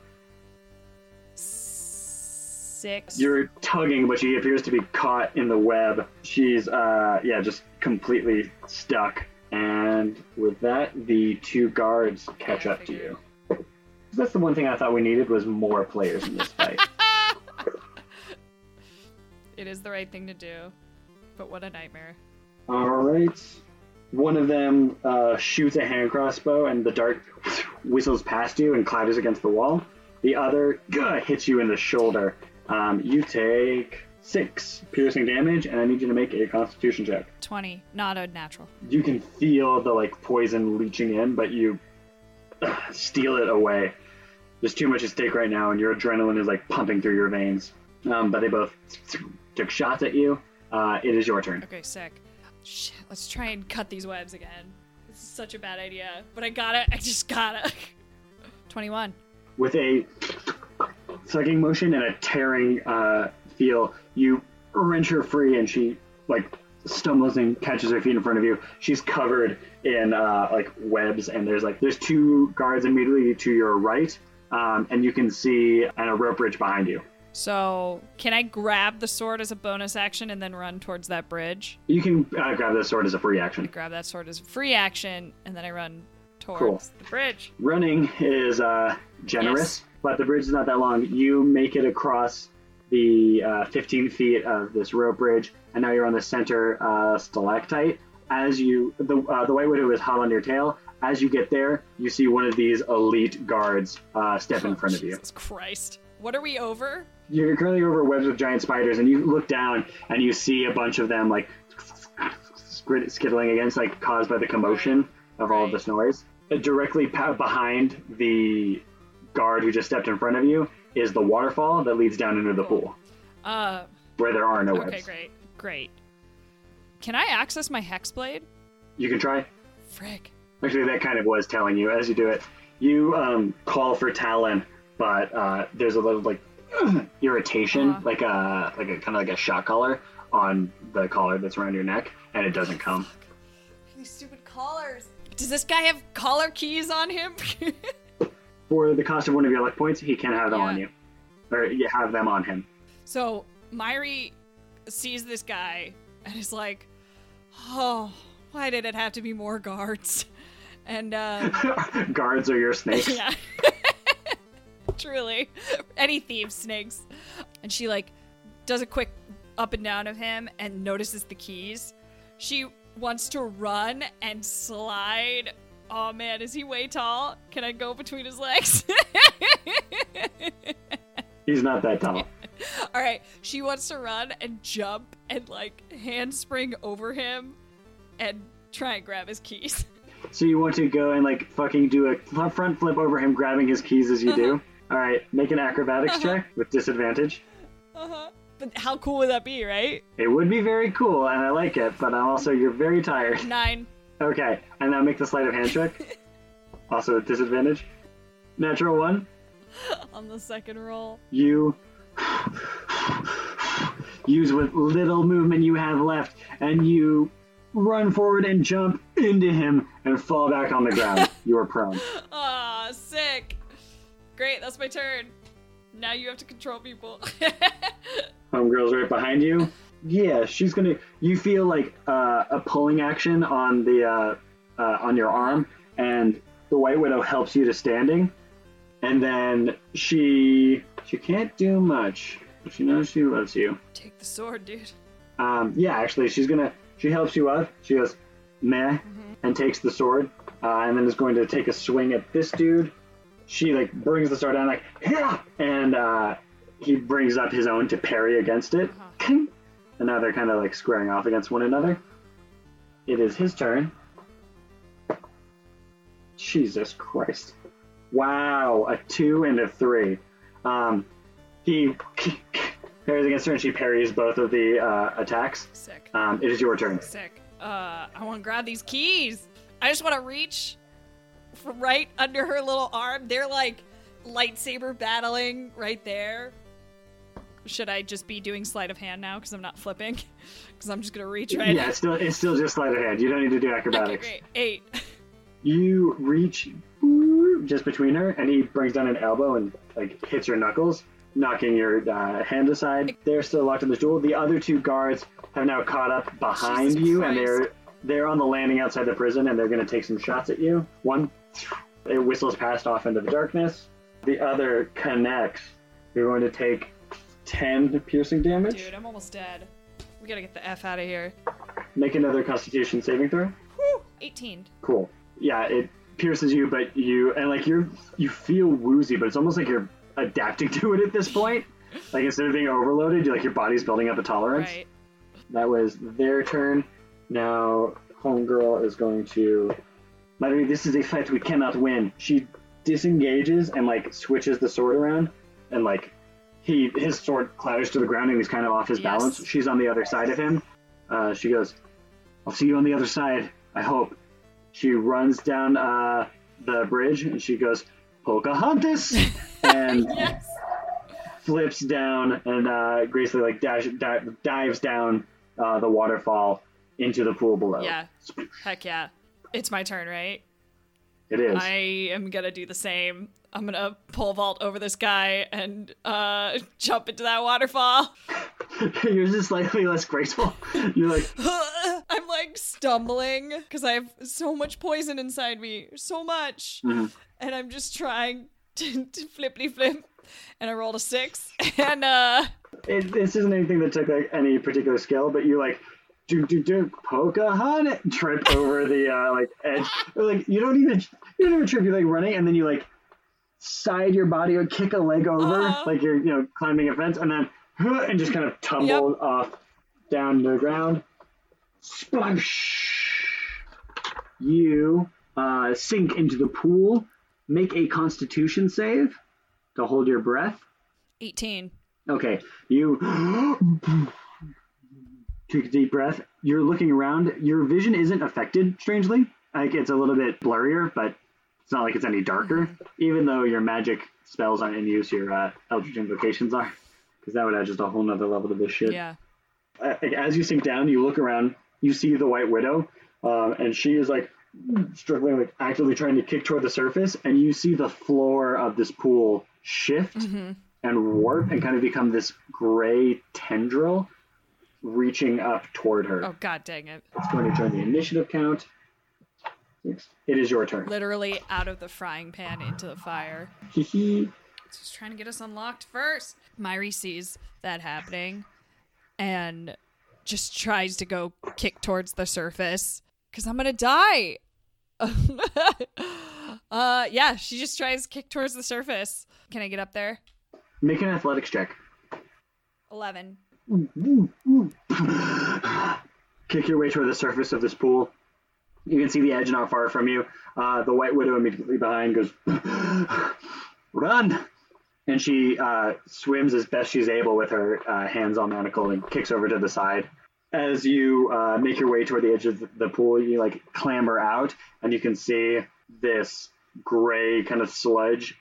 Six. You're tugging, but she appears to be caught in the web. She's, uh, yeah, just completely stuck. And with that, the two guards catch up to you. That's the one thing I thought we needed was more players in this fight. It is the right thing to do, but what a nightmare. All right. One of them uh, shoots a hand crossbow, and the dart whistles past you and clatters against the wall. The other gah, hits you in the shoulder. Um, you take six piercing damage, and I need you to make a Constitution check. 20. Not a natural. You can feel the like poison leaching in, but you steel it away. There's too much at stake right now, and your adrenaline is like pumping through your veins. Um, but they both took shots at you. Uh, it is your turn. Okay, sick. Shit, let's try and cut these webs again. This is such a bad idea, but I gotta. I just gotta. 21. with a sucking motion and a tearing uh, feel, you wrench her free, and she like stumbles and catches her feet in front of you. She's covered in uh, like webs, and there's like there's two guards immediately to your right, um, and you can see and a rope bridge behind you. So, can I grab the sword as a bonus action and then run towards that bridge? You can uh, grab this sword as a free action. Grab that sword as a free action, and then I run towards Cool. the bridge. Running is uh, generous, Yes. but the bridge is not that long. You make it across the uh, 15 feet of this rope bridge, and now you're on the center uh, stalactite. As you, the uh, the White Widow is hot on your tail. As you get there, you see one of these elite guards uh, step in front of you. Jesus Christ. What are we over? You're currently over webs of giant spiders, and you look down and you see a bunch of them like skittling against, like caused by the commotion of all of this noise. Directly behind the guard who just stepped in front of you is the waterfall that leads down into the pool, Uh, where there are no okay, webs. Okay, great. Great. Can I access my Hexblade? You can try. Frick. Actually, that kind of was telling you as you do it. You um, call for Talon, but uh, there's a little like irritation, Uh-huh. like a like a kind of like a shock collar on the collar that's around your neck, and it doesn't come. These stupid collars. Does this guy have collar keys on him? For the cost of one of your luck points, he can have them on you, or you have them on him. so, Myri sees this guy and is like, oh, why did it have to be more guards? And, uh, Guards are your snakes. yeah. Truly. Any thieves, snakes. And she, like, does a quick up and down of him and notices the keys. She wants to run and slide. Oh man, is he way tall? Can I go between his legs? He's not that tall. All right, she wants to run and jump and like handspring over him and try and grab his keys. So you want to go and like fucking do a front flip over him, grabbing his keys as you do. All right, make an acrobatics check with disadvantage. Uh-huh. But how cool would that be, right? It would be very cool, and I like it, but I'm also you're very tired. Nine. Okay, and now make the sleight of hand check. Also with disadvantage. Natural one. on the second roll. You use what little movement you have left, and you run forward and jump into him and fall back on the ground. you are prone. Ah, sick. Great, that's my turn. Now you have to control people. Homegirl's right behind you. Yeah, she's gonna. You feel like uh, a pulling action on the uh, uh, on your arm, and the White Widow helps you to standing, and then she she can't do much, she knows she loves you. Take the sword, dude. Um, yeah, actually, she's gonna. She helps you up. She goes, meh, and takes the sword, uh, and then is going to take a swing at this dude. She like brings the sword down, like yeah, and uh, he brings up his own to parry against it. King. And now they're kind of like squaring off against one another. It is his turn. Jesus Christ! Wow, a two and a three. Um, he parries against her, and she parries both of the uh, attacks. Sick. Um, it is your turn. Sick. Uh, I want to grab these keys. I just want to reach from right under her little arm. They're like lightsaber battling right there. Should I just be doing sleight of hand now because I'm not flipping? Because I'm just gonna reach right. Yeah, it's still it's still just sleight of hand. You don't need to do Okay, acrobatics. great. Eight. You reach just between her, and he brings down an elbow and like hits your knuckles, knocking your uh, hand aside. They're still locked in the duel. The other two guards have now caught up behind Jesus you, and they're they're on the landing outside the prison, and they're going to take some shots at you. One, it whistles past off into the darkness. The other connects. You're going to take ten piercing damage. Dude, I'm almost dead. We gotta get the f out of here. Make another Constitution saving throw. Whew. 18. Cool. Yeah, it pierces you, but you and like you're you feel woozy, but it's almost like you're adapting to it at this point. Like instead of being overloaded, like your body's building up a tolerance. Right. That was their turn. Now homegirl is going to. Marie, this is a fight we cannot win. She disengages and like switches the sword around, and like he his sword clatters to the ground and he's kind of off his Yes. balance. She's on the other side of him. Uh, she goes, I'll see you on the other side. I hope. She runs down uh, the bridge and she goes, Pocahontas! and Yes. flips down and uh, gracefully like dash, di- dives down uh, the waterfall into the pool below. Yeah. Heck yeah. It's my turn, right? It is. I am gonna do the same. I'm gonna pole vault over this guy and uh, jump into that waterfall. You're just slightly less graceful. You're like, I'm like stumbling because I have so much poison inside me, so much, Mhm. and I'm just trying to, to flippity flip. And I rolled a six, and uh, it, this isn't anything that took like any particular skill, but you like do do do Pocahontas trip over the uh, like edge. Like you don't even you don't even trip. You're like running, and then you like side your body or kick a leg over, Uh-huh. like you're you know climbing a fence, and then and just kind of tumble off down to the ground. Splash! You uh, sink into the pool. Make a Constitution save to hold your breath. 18. Okay, you take a deep breath. You're looking around. Your vision isn't affected, strangely. Like it's a little bit blurrier, but it's not like it's any darker. Even though your magic spells aren't in use, your uh, Eldritch invocations are, because that would add just a whole nother level to this shit. Yeah. As you sink down, you look around. You see the White Widow, um, and she is like struggling, like actively trying to kick toward the surface. And you see the floor of this pool shift and warp and kind of become this gray tendril reaching up toward her. Oh god dang it. It's going to join the initiative count. It is your turn. Literally out of the frying pan into the fire. Hee hee. Just trying to get us unlocked first. Myri sees that happening and just tries to go kick towards the surface because I'm gonna die. uh, yeah, she just tries to kick towards the surface. Can I get up there? Make an athletics check. 11. Kick your way toward the surface of this pool. You can see the edge not far from you. Uh, the White Widow immediately behind goes, "Run!" And she uh, swims as best she's able with her uh, hands all manacled and kicks over to the side. As you uh, make your way toward the edge of the pool, you like clamber out, and you can see this gray kind of sludge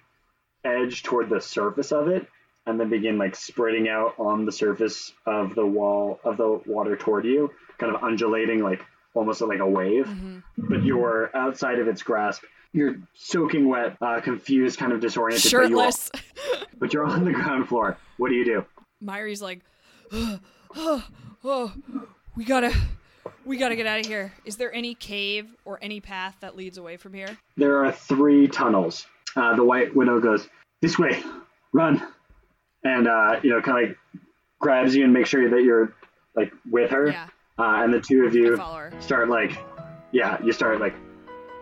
edge toward the surface of it, and then begin like spreading out on the surface of the wall of the water toward you, kind of undulating like almost like a wave. But you're outside of its grasp. You're soaking wet, uh, confused, kind of disoriented. but you Shirtless. but you're on the ground floor. What do you do? Myri's like, oh, oh, oh, we gotta, we gotta get out of here. Is there any cave or any path that leads away from here? There are three tunnels. Uh, the White Widow goes this way, run, and uh, you know, kind of like grabs you and makes sure that you're like with her. Yeah. Uh, and the two of you start like, yeah, you start like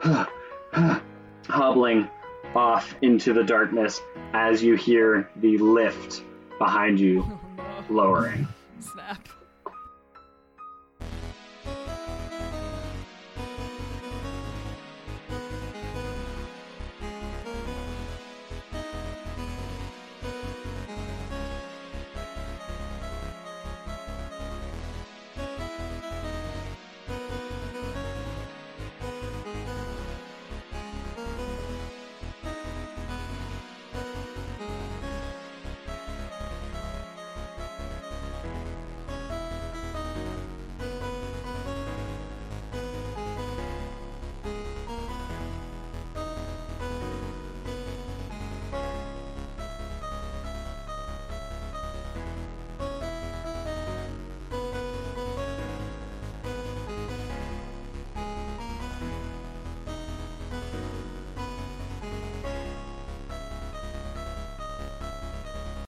hobbling off into the darkness as you hear the lift behind you Oh no. lowering. Snap.